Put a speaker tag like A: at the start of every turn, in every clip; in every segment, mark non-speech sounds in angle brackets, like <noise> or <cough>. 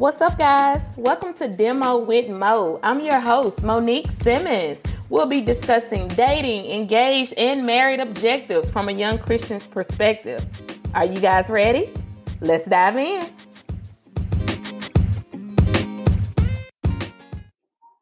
A: What's up, guys? Welcome to Demo with Mo. I'm your host, Monique Simmons. We'll be discussing dating, engaged, and married objectives from a young Christian's perspective. Are you guys ready? Let's dive in.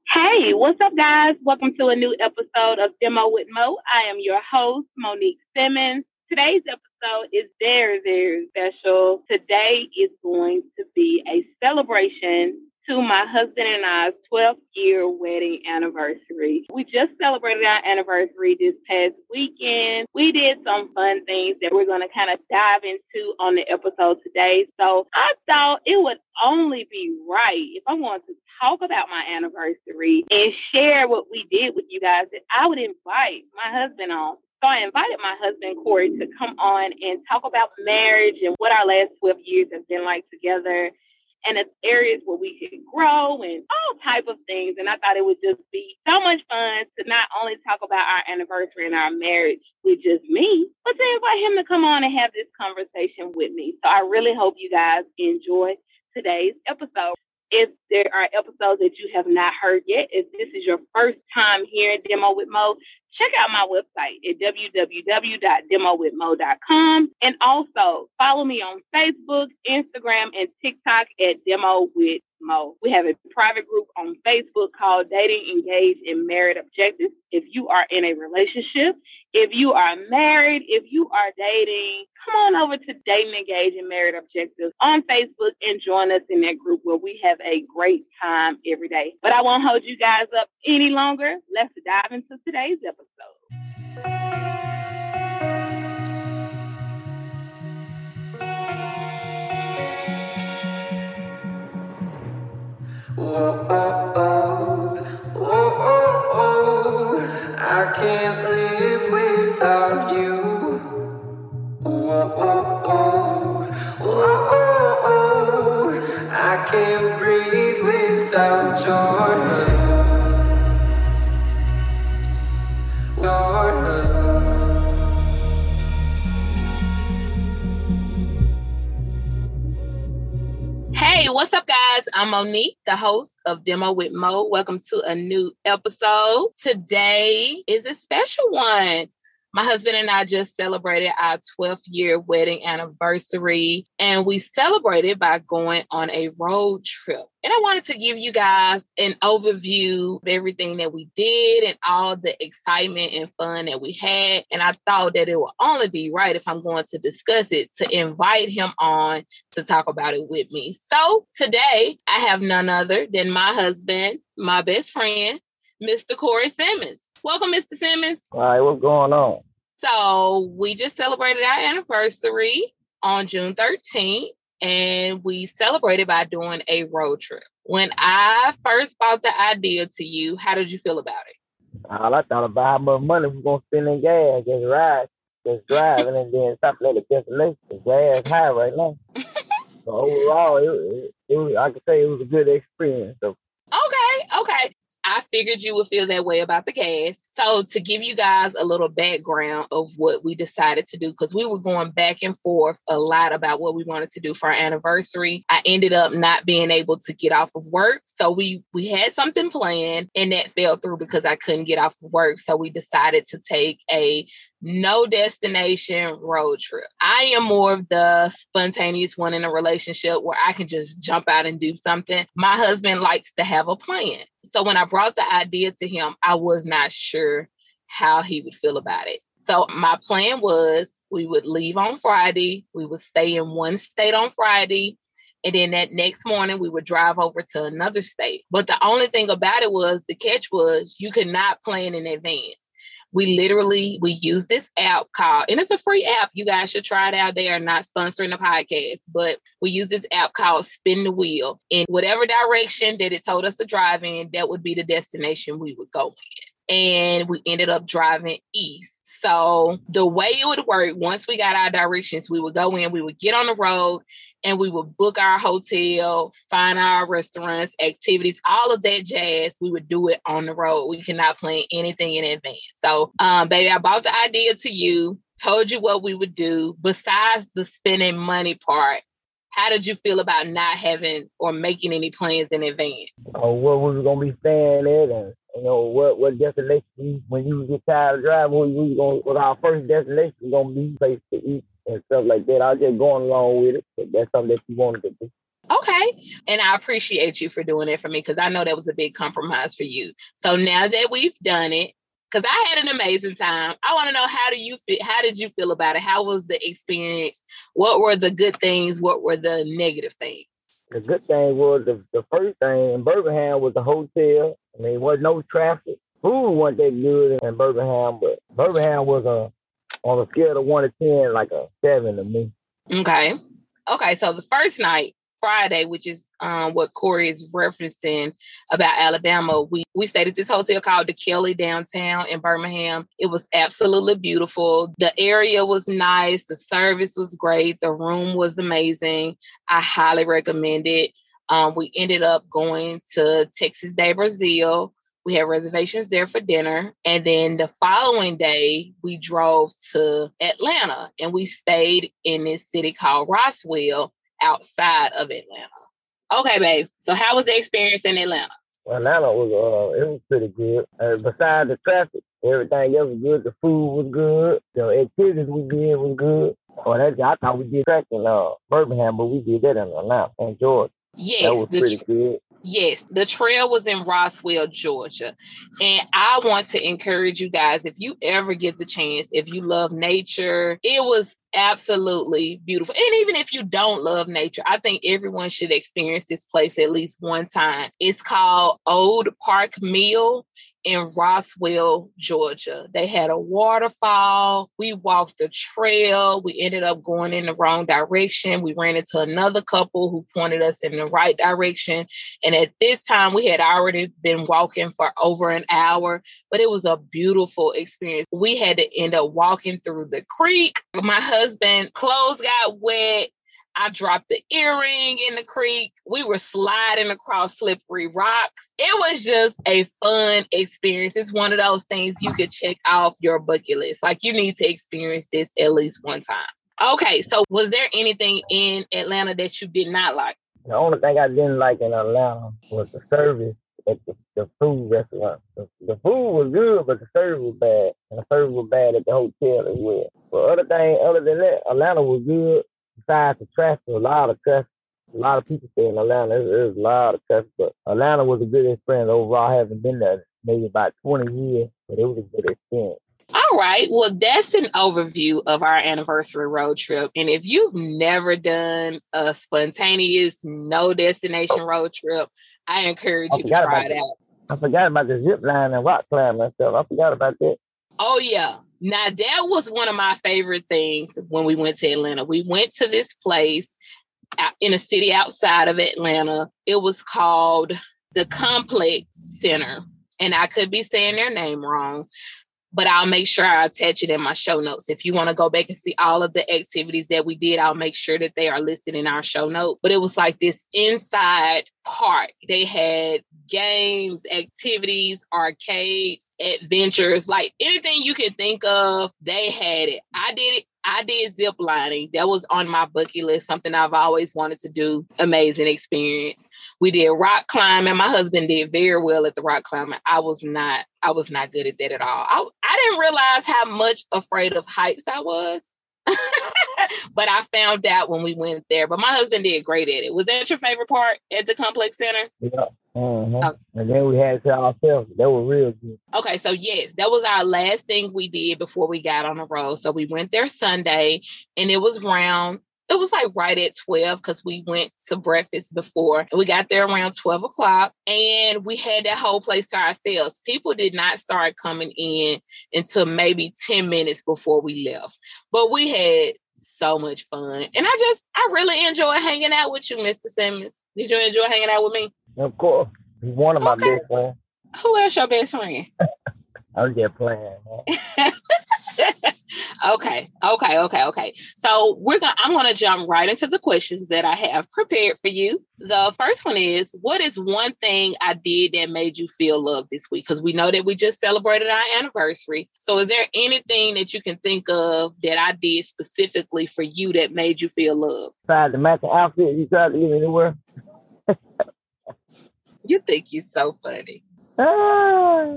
B: Hey, what's up, guys? Welcome to a new episode of Demo with Mo. I am your host, Monique Simmons. Today's episode is very, very special. Today is going to be a celebration to my husband and I's 12th year wedding anniversary. We just celebrated our anniversary this past weekend. We did some fun things that we're going to kind of dive into on the episode today. So I thought it would only be right if I wanted to talk about my anniversary and share what we did with you guys that I would invite my husband on. So I invited my husband Corey to come on and talk about marriage and what our last 12 years have been like together and it's areas where we can grow and all type of things. And I thought it would just be so much fun to not only talk about our anniversary and our marriage with just me, but to invite him to come on and have this conversation with me. So I really hope you guys enjoy today's episode. If there are episodes that you have not heard yet, if this is your first time hearing Demo with Mo, check out my website at www.demowithmo.com. And also follow me on Facebook, Instagram, and TikTok at Demo with We have a private group on Facebook called Dating, Engaged, and Married Objectives. If you are in a relationship, if you are married, if you are dating, come on over to Dating, Engaged, and Married Objectives on Facebook and join us in that group where we have a great time every day. But I won't hold you guys up any longer. Let's dive into today's episode.
C: I can't live without you I can't breathe without your love.
A: What's up, guys? I'm Monique, the host of Demo with Mo. Welcome to a new episode. Today is a special one. My husband and I just celebrated our 12th year wedding anniversary, and we celebrated by going on a road trip. And I wanted to give you guys an overview of everything that we did and all the excitement and fun that we had. And I thought that it would only be right if I'm going to discuss it to invite him on to talk about it with me. So today I have none other than my husband, my best friend, Mr. Corey Simmons. Welcome, Mr. Simmons.
D: All right, what's going on?
A: So we just celebrated our anniversary on June 13th, and we celebrated by doing a road trip. When I first brought the idea to you, how did you feel about it?
D: All I thought about how much money we're gonna spend in gas, just ride, just driving, and then stop at the destination. The gas high right now. <laughs> so overall, it, it, it was, I could say it was a good experience. So
A: Okay, okay. I figured you would feel that way about the gas. So, to give you guys a little background of what we decided to do, because we were going back and forth a lot about what we wanted to do for our anniversary. I ended up not being able to get off of work. So, we we had something planned and that fell through because I couldn't get off of work. So, we decided to take a no destination road trip. I am more of the spontaneous one in a relationship where I can just jump out and do something. My husband likes to have a plan. So when I brought the idea to him, I was not sure how he would feel about it. So my plan was we would leave on Friday, we would stay in one state on Friday, and then that next morning we would drive over to another state. But the only thing about it was the catch was you could not plan in advance we literally we use this app called and it's a free app. You guys should try it out. They are not sponsoring the podcast but we use this app called spin the wheel. In whatever direction that it told us to drive in that would be the destination we would go in. And we ended up driving east. So the way it would work once we got our directions we would go in we would get on the road and we would book our hotel, find our restaurants, activities, all of that jazz. We would do it on the road. We cannot plan anything in advance. So, um, baby, I bought the idea to you, told you what we would do. Besides the spending money part, how did you feel about not having or making any plans in advance?
D: Oh, where we were gonna be staying at, and you know what what destination when you get tired of driving, what our first destination gonna be place to eat and stuff like that. I was just going along with it. That's something that you wanted to do.
A: Okay. And I appreciate you for doing it for me because I know that was a big compromise for you. So now that we've done it, because I had an amazing time. I want to know how do you feel? How did you feel about it? How was the experience? What were the good things? What were the negative things?
D: The good thing was the, the first thing in Birmingham was the hotel. I mean, there was no traffic. Food wasn't that good in Birmingham, but Birmingham was a on a scale of one to ten, like a seven to me.
A: Okay. Okay. So the first night, Friday, which is um, what Corey is referencing about Alabama, we we stayed at this hotel called the Kelley downtown in Birmingham. It was absolutely beautiful. The area was nice. The service was great. The room was amazing. I highly recommend it. Um, we ended up going to Texas de Brazil. We had reservations there for dinner. And then the following day, we drove to Atlanta and we stayed in this city called Roswell outside of Atlanta. Okay, babe. So, how was the experience in Atlanta?
D: Well Atlanta was uh, it was pretty good. Uh, besides the traffic, everything else was good. The food was good. The activities we did was good. Oh, that I thought we did track in uh, Birmingham, but we did that in Atlanta and Georgia.
A: Yes,
D: that
A: was
D: pretty
A: tr-
D: good.
A: Yes, the trail was in Roswell, Georgia. And I want to encourage you guys if you ever get the chance, if you love nature, it was absolutely beautiful. And even if you don't love nature, I think everyone should experience this place at least one time. It's called Old Park Mill in Roswell, Georgia. They had a waterfall. We walked the trail. We ended up going in the wrong direction. We ran into another couple who pointed us in the right direction. And at this time, we had already been walking for over an hour, but it was a beautiful experience. We had to end up walking through the creek. My husband, clothes got wet. I dropped the earring in the creek. We were sliding across slippery rocks. It was just a fun experience. It's one of those things you could check off your bucket list. Like you need to experience this at least one time. Okay, so was there anything in Atlanta that you did not like?
D: The only thing I didn't like in Atlanta was the service at the, the food restaurant. The, the food was good, but the service was bad. And the service was bad at the hotel as well. But other thing, other than that, Atlanta was good. Besides the traffic, a lot of traffic. A lot of people stay in Atlanta. There's, there's a lot of traffic, but Atlanta was a good experience overall. I haven't been there maybe about 20 years, but it was a good experience.
A: All right. Well, that's an overview of our anniversary road trip. And if you've never done a spontaneous, no destination road trip, I encourage
D: I
A: you to try it
D: that.
A: out.
D: I forgot about the zip line and rock climbing and stuff. I forgot about that.
A: Oh, yeah. Now, that was one of my favorite things when we went to Atlanta. We went to this place in a city outside of Atlanta. It was called the Complex Center. And I could be saying their name wrong, but I'll make sure I attach it in my show notes. If you want to go back and see all of the activities that we did, I'll make sure that they are listed in our show note. But it was like this inside park. They had games, activities, arcades, adventures, like anything you could think of, they had it. I did it. I did zip lining. That was on my bucket list, something I've always wanted to do. Amazing experience. We did rock climbing. My husband did very well at the rock climbing. I was not. I was not good at that at all. I, I didn't realize how much afraid of heights I was. <laughs> but I found out when we went there. But my husband did great at it. Was that your favorite part at the complex center?
D: Yeah. Mhm.
A: Oh.
D: And then we had to ourselves. That was real good.
A: Okay, so yes, that was our last thing we did before we got on the road. So we went there Sunday and it was around, it was like right at 12 because we went to breakfast before and we got there around 12 o'clock and we had that whole place to ourselves. People did not start coming in until maybe 10 minutes before we left. But we had so much fun. And I just, I really enjoy hanging out with you, Mr. Simmons. Did you enjoy hanging out with me?
D: Of course. He's one of my
A: Okay.
D: best friends.
A: Who else your best friend? <laughs>
D: I was just playing. <laughs>
A: Okay, okay, okay, okay. So we're gonna I'm gonna jump right into the questions that I have prepared for you. The first one is what is one thing I did that made you feel loved this week? Because we know that we just celebrated our anniversary. So is there anything that you can think of that I did specifically for you that made you feel loved?
D: Besides the matching outfit, you tried to get anywhere.
A: You think you're so funny.
D: Ah,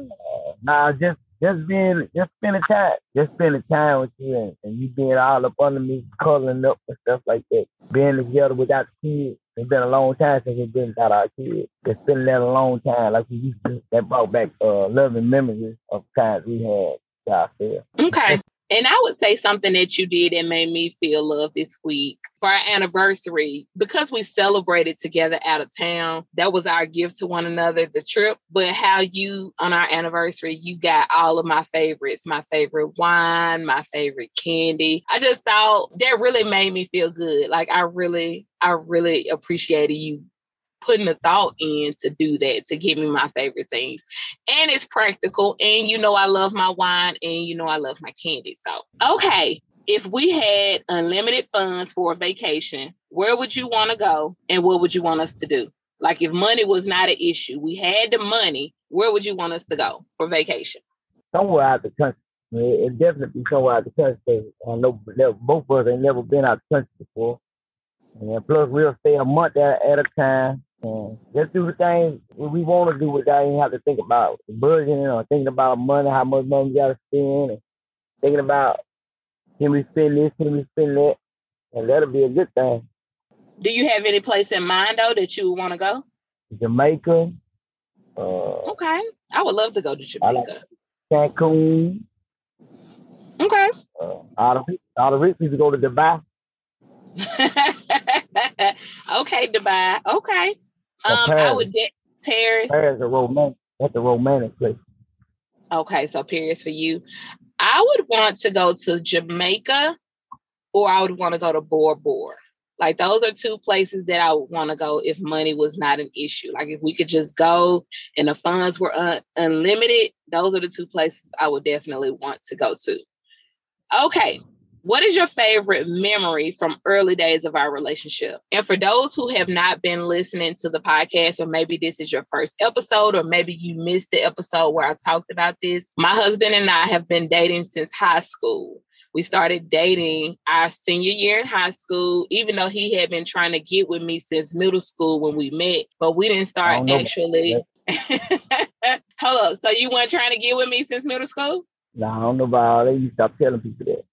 D: nah, just just being just spending time, just spending time with you and, and you being all up under me, cuddling up and stuff like that. Being together without the kids. It's been a long time since we've been without our kids. Just spending that a long time like we used to. That brought back uh loving memories of times we had ourselves.
A: Okay. And I would say something that you did that made me feel love this week for our anniversary, because we celebrated together out of town. That was our gift to one another, the trip. But how you, on our anniversary, you got all of my favorites my favorite wine, my favorite candy. I just thought that really made me feel good. Like, I really, I really appreciated you putting the thought in to do that to give me my favorite things and it's practical and you know i love my wine and you know i love my candy so okay if we had unlimited funds for a vacation where would you want to go and what would you want us to do like if money was not an issue we had the money where would you want us to go for vacation
D: Somewhere out the country. It, it definitely be somewhere out the country. I know both of us ain't never been out the country before. And plus we'll stay a month at a time. And just do the things we want to do without even have to think about budgeting or thinking about money, how much money you got to spend, and thinking about can we spend this, can we spend that, and that'll be a good thing.
A: do you have any place in mind though that you want to go
D: Jamaica, uh,
A: okay i would love to go to
D: I like-
A: jamaica
D: Cancun,
A: okay
D: uh, all the all the rich people go to Dubai. <laughs>
A: okay, Dubai. Okay. Um, I would de- Paris.
D: Paris is a romantic. That's a romantic place.
A: Okay, so Paris for you. I would want to go to Jamaica, or I would want to go to Bora Bora. Like those are two places that I would want to go if money was not an issue. Like if we could just go and the funds were un- unlimited, those are the two places I would definitely want to go to. Okay, what is your favorite memory from early days of our relationship? And for those who have not been listening to the podcast, or maybe this is your first episode, or maybe you missed the episode where I talked about this, my husband and I have been dating since high school. We started dating our senior year in high school, even though he had been trying to get with me since middle school when we met, but we didn't start
D: don't know about
A: actually. <laughs> Hold up. So you weren't trying to get with me since middle school?
D: No, I don't know about all that. You stop telling people that.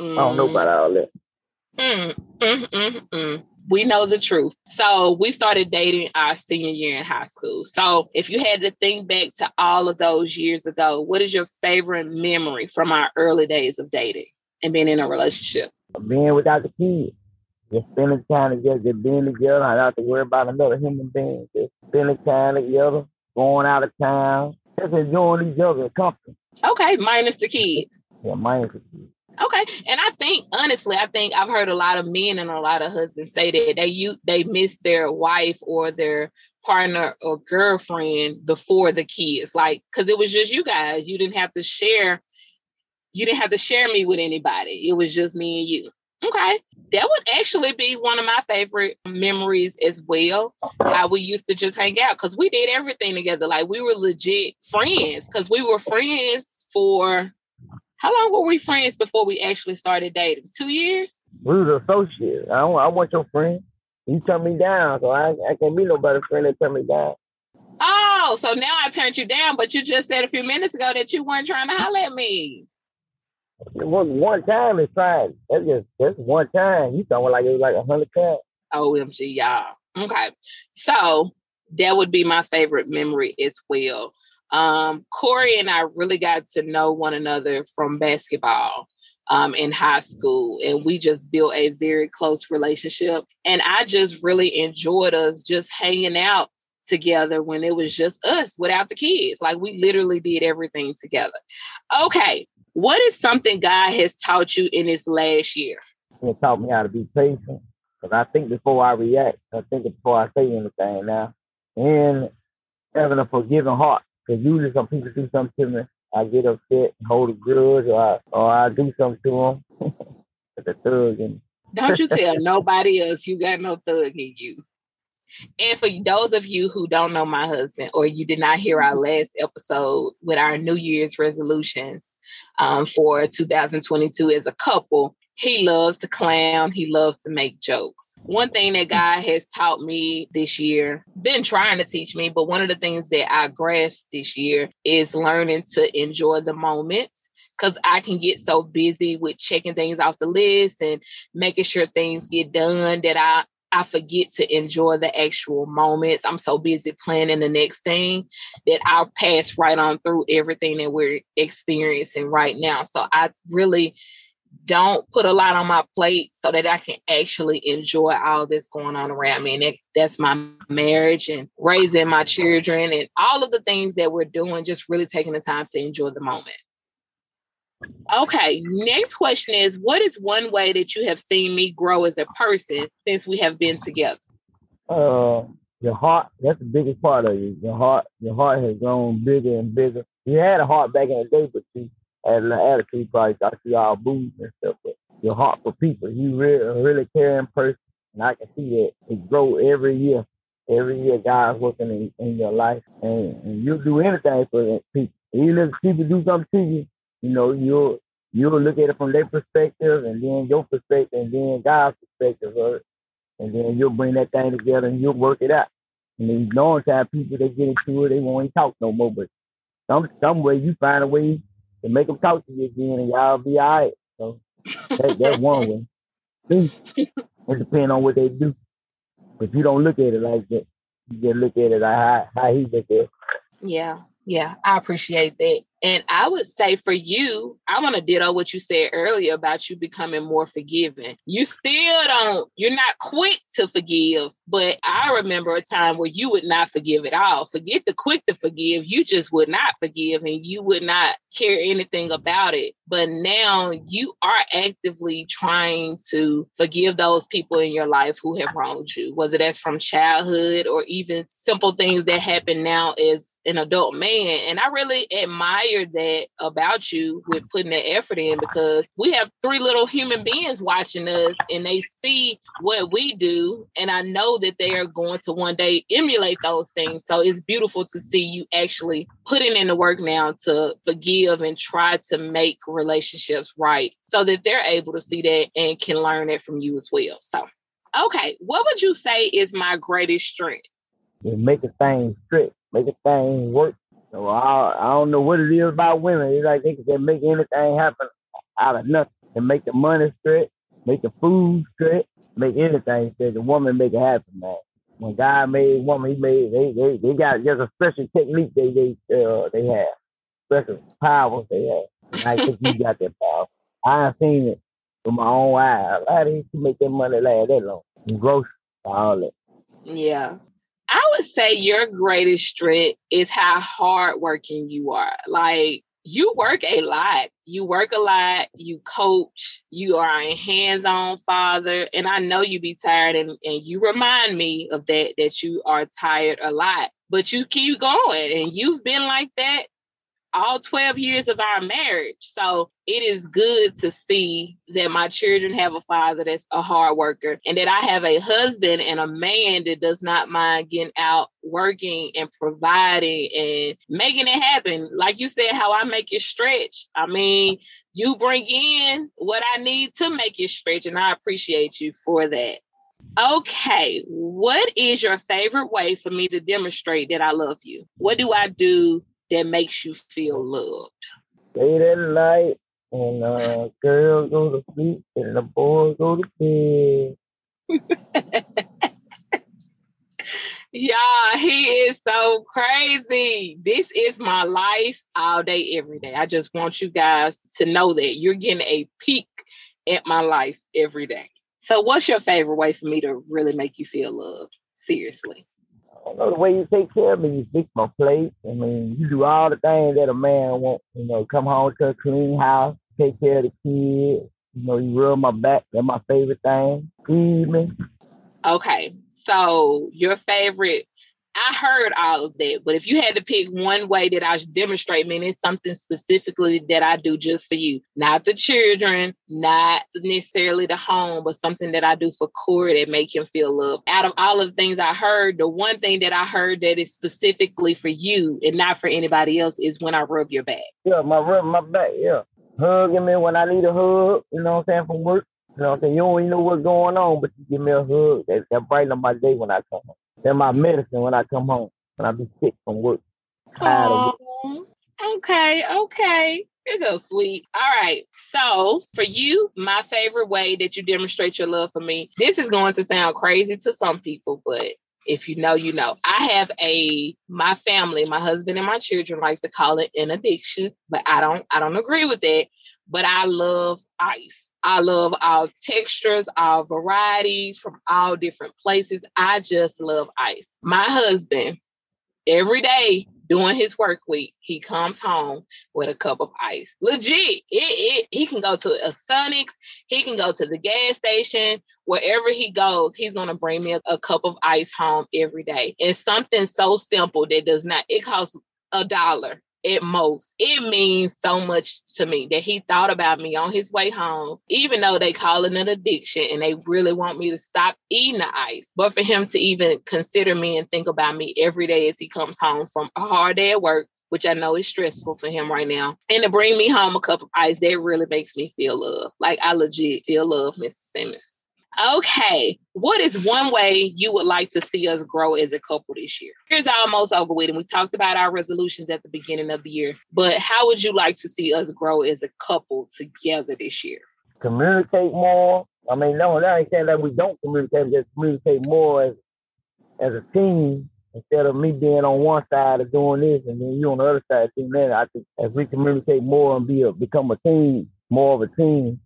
D: I don't know about all that.
A: Mm, mm, mm, mm. We know the truth. So we started dating our senior year in high school. So if you had to think back to all of those years ago, what is your favorite memory from our early days of dating and being in a relationship?
D: Being without the kids. Just spending time together, just being together, I don't have to worry about another human being. Just spending time together, going out of town, just enjoying each other's company.
A: Okay, minus the kids.
D: Yeah, minus the is
A: Okay, and I think honestly, I think I've heard a lot of men and a lot of husbands say that they you they miss their wife or their partner or girlfriend before the kids, like because it was just you guys. You didn't have to share. You didn't have to share me with anybody. It was just me and you. Okay, that would actually be one of my favorite memories as well. How we used to just hang out because we did everything together. Like we were legit friends because we were friends for how long were we friends before we actually started dating? Two years?
D: We was associates. I don't, I want your friend. You turned me down, so I, I can't be nobody's friend that turn me down.
A: Oh, so now I turned you down, but you just said a few minutes ago that you weren't trying to holler at me.
D: It was one time it's fine. That's just that's one time. You talking like it was like a hundred times.
A: OMG, y'all. Okay. So that would be my favorite memory as well. Um, Corey and I really got to know one another from basketball um, in high school, and we just built a very close relationship. And I just really enjoyed us just hanging out together when it was just us without the kids. Like we literally did everything together. Okay. What is something God has taught you in this last year?
D: It taught me how to be patient. Because I think before I react, I think before I say anything now. And having a forgiving heart. Because usually some people do something to me, I get upset, and hold a grudge, or I, or I do something to them. the <laughs> thug and
A: Don't you tell nobody else you got no thug in you. And for those of you who don't know my husband, or you did not hear our last episode with our New Year's resolutions um, for 2022 as a couple, he loves to clown, he loves to make jokes. One thing that God has taught me this year, been trying to teach me, but one of the things that I grasped this year is learning to enjoy the moments because I can get so busy with checking things off the list and making sure things get done that I I forget to enjoy the actual moments. I'm so busy planning the next thing that I'll pass right on through everything that we're experiencing right now. So I really don't put a lot on my plate so that I can actually enjoy all that's going on around me. And that, that's my marriage and raising my children and all of the things that we're doing, just really taking the time to enjoy the moment. Okay, next question is What is one way that you have seen me grow as a person since we have been together?
D: uh, your heart, that's the biggest part of you. Your heart, your heart has grown bigger and bigger. You had a heart back in the day, but you had an attitude probably got see all booze and stuff. But your heart for people, you really, really caring person. And I can see that it grow every year. Every year, God's working in, in your life, and, and you'll do anything for people. Even if people do something to you, you know, you'll you'll look at it from their perspective, and then your perspective, and then God's perspective and then you'll bring that thing together and you'll work it out. And then knowing time people they get into it, they won't even talk no more. But some some way you find a way to make them talk to you again, and y'all be all right. So that, that's one way. it depends on what they do. But you don't look at it like that. You just look at it like how, how he look at it.
A: Yeah, yeah, I appreciate that. And I would say for you, I want to ditto what you said earlier about you becoming more forgiving. You still don't, you're not quick to forgive, but I remember a time where you would not forgive at all. Forget the quick to forgive, you just would not forgive and you would not care anything about it. But now you are actively trying to forgive those people in your life who have wronged you, whether that's from childhood or even simple things that happen now as an adult man. And I really admire that about you with putting that effort in because we have three little human beings watching us and they see what we do. And I know that they are going to one day emulate those things. So it's beautiful to see you actually putting in the work now to forgive and try to make relationships right so that they're able to see that and can learn it from you as well. So, okay, what would you say is my greatest strength?
D: Make a thing strict, make a thing work. So I, I don't know what it is about women. It's like they can make anything happen out of nothing. And make the money straight, make the food straight, make anything straight. The woman make it happen, man. When God made woman, he made they they, they got just a special technique they they uh, they have. Special powers they have. And I think you got that power. I've seen it with my own eyes. How did you make that money last that long? Gross all that.
A: Yeah. I would say your greatest strength is how hardworking you are. Like you work a lot. You work a lot. You coach. You are a hands-on father, and I know you be tired. And and you remind me of that. That you are tired a lot, but you keep going, and you've been like that all 12 years of our marriage. So it is good to see that my children have a father that's a hard worker and that I have a husband and a man that does not mind getting out working and providing and making it happen. Like you said, how I make it stretch. I mean, you bring in what I need to make it stretch, and I appreciate you for that. Okay, what is your favorite way for me to demonstrate that I love you? What do I do that makes you feel loved?
D: Late at night, and uh, girls go to sleep, and the boys go to bed. <laughs>
A: Yeah, he is so crazy. This is my life all day, every day. I just want you guys to know that you're getting a peek at my life every day. So, what's your favorite way for me to really make you feel loved? Seriously.
D: I know the way you take care of me. You fix my plate. I mean, you do all the things that a man wants. You know, come home to a clean house, take care of the kids. You know, you rub my back. That's my favorite thing. Feed me.
A: Okay. So, your favorite, I heard all of that, but if you had to pick one way that I should demonstrate, mean it's something specifically that I do just for you, not the children, not necessarily the home, but something that I do for Corey that make him feel loved. Out of all of the things I heard, the one thing that I heard that is specifically for you and not for anybody else is when I rub your back.
D: Yeah, my rub my back, yeah. Hugging me when I need a hug, you know what I'm saying, from work. You know what I'm saying? You don't even know what's going on, but you give me a hug. That, that brighten my day when I come home. They're my medicine when I come home, when I be sick from work. Tired
A: okay, okay. It's so sweet. All right. So, for you, my favorite way that you demonstrate your love for me, this is going to sound crazy to some people, but if you know, you know. I have a my family, my husband and my children like to call it an addiction, but I don't I don't agree with that. But I love ice. I love all textures, all varieties from all different places. I just love ice. My husband, every day during his work week, he comes home with a cup of ice. Legit. It, it he can go to a Sonics, he can go to the gas station, wherever he goes, he's gonna bring me a, a cup of ice home every day. It's something so simple that does not, it costs a dollar at most. It means so much to me that he thought about me on his way home, even though they call it an addiction and they really want me to stop eating the ice. But for him to even consider me and think about me every day as he comes home from a hard day at work, which I know is stressful for him right now, and to bring me home a cup of ice, that really makes me feel love. Like I legit feel love, Mr. Simmons. Okay, what is one way you would like to see us grow as a couple this year? Here's almost over with, and we talked about our resolutions at the beginning of the year. But how would you like to see us grow as a couple together this year?
D: communicate more. I mean, no, that ain't saying that we don't communicate, just communicate more as as a team instead of me being on one side of doing this and then you on the other side doing that. I think as we communicate more and be a, become a team, more of a team,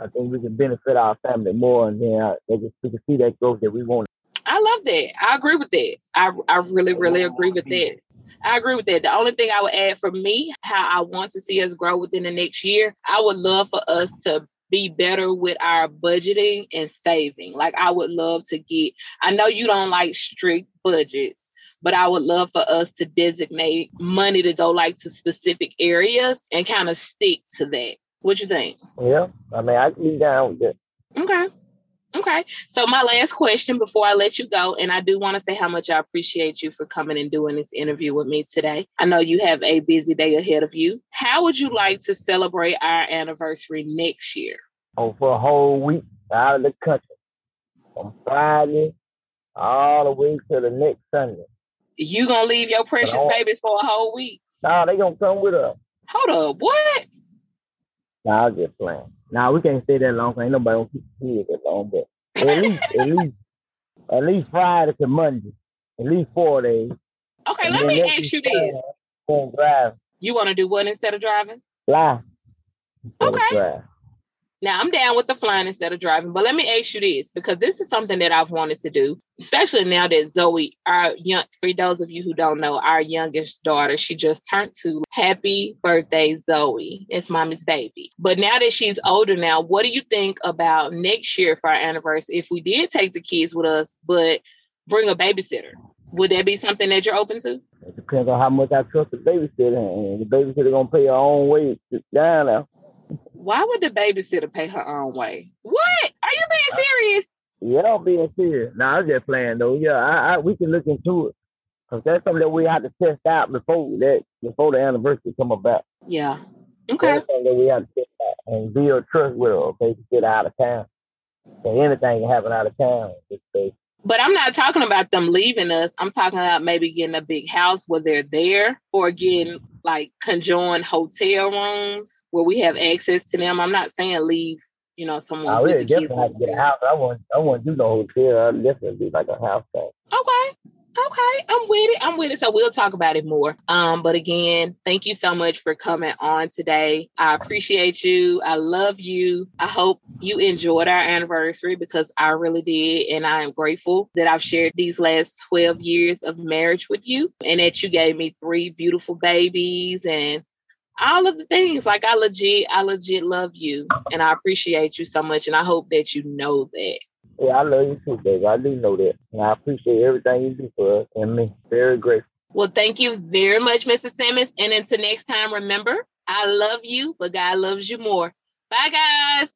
D: I think we can benefit our family more, and then uh, they just, we can see that growth that we want.
A: I love that. I agree with that. I, I really, really agree with that. I agree with that. The only thing I would add for me, how I want to see us grow within the next year, I would love for us to be better with our budgeting and saving. Like I would love to get, I know you don't like strict budgets, but I would love for us to designate money to go like to specific areas and kind of stick to that. What you think?
D: Yeah, I mean, I can be down with that.
A: Okay. Okay. So my last question before I let you go, and I do want to say how much I appreciate you for coming and doing this interview with me today. I know you have a busy day ahead of you. How would you like to celebrate our anniversary next year?
D: Oh, for a whole week out of the country, from Friday all the way to the next Sunday.
A: You gonna leave your precious babies for a whole week?
D: Nah, they gonna come with us.
A: Hold up, what?
D: Nah, I'm just playing. Nah, we can't stay that long. Ain't nobody gonna keep the kids that long, but at least, <laughs> at least, at least Friday to Monday, at least four days.
A: Okay,
D: And
A: let me ask you
D: uh,
A: this.
D: Drive,
A: You want to do what instead of driving?
D: fly.
A: Okay.
D: drive.
A: Now I'm down with the flying instead of driving, but let me ask you this because this is something that I've wanted to do, especially now that Zoe, our young, for those of you who don't know, our youngest daughter, she just turned two. Happy birthday, Zoe! It's mommy's baby. But now that she's older now, what do you think about next year for our anniversary? If we did take the kids with us, but bring a babysitter, would that be something that you're open to?
D: It depends on how much I trust the babysitter, and the babysitter gonna pay her own way down there.
A: Why would the babysitter pay her own way? What? Are you being serious?
D: Yeah, I'm being serious. No, I'm just playing though. Yeah, I, I we can look into it because that's something that we have to test out before that before the anniversary come about.
A: Yeah. Okay.
D: That's something that we have to test out and build trust with her. Okay, to get out of town. So anything can happen out of town.
A: But I'm not talking about them leaving us. I'm talking about maybe getting a big house where they're there or getting mm-hmm. Like conjoined hotel rooms where we have access to them. I'm not saying leave, you know, someone
D: oh,
A: I
D: really
A: the
D: definitely have to get a house. I want I want to do the hotel. I definitely be like a house thing.
A: Okay. Okay. I'm with it. I'm with it. So we'll talk about it more. Um, but again, thank you so much for coming on today. I appreciate you. I love you. I hope you enjoyed our anniversary because I really did. And I am grateful that I've shared these last 12 years of marriage with you and that you gave me three beautiful babies and all of the things. Like I legit, I legit love you and I appreciate you so much. And I hope that you know that.
D: Yeah, I love you too, baby. I do know that. And I appreciate everything you do for us and me. Very grateful.
A: Well, thank you very much, Mrs. Simmons. And until next time, remember, I love you, but God loves you more. Bye, guys.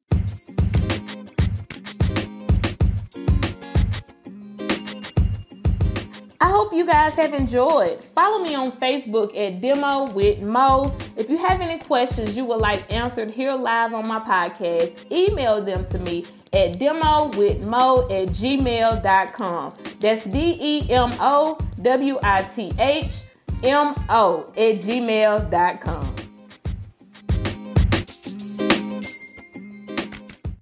A: I hope you guys have enjoyed. Follow me on Facebook at Demo with Mo. If you have any questions you would like answered here live on my podcast, email them to me at demo with mo at gmail.com. That's D E M O W I T H M O at gmail.com.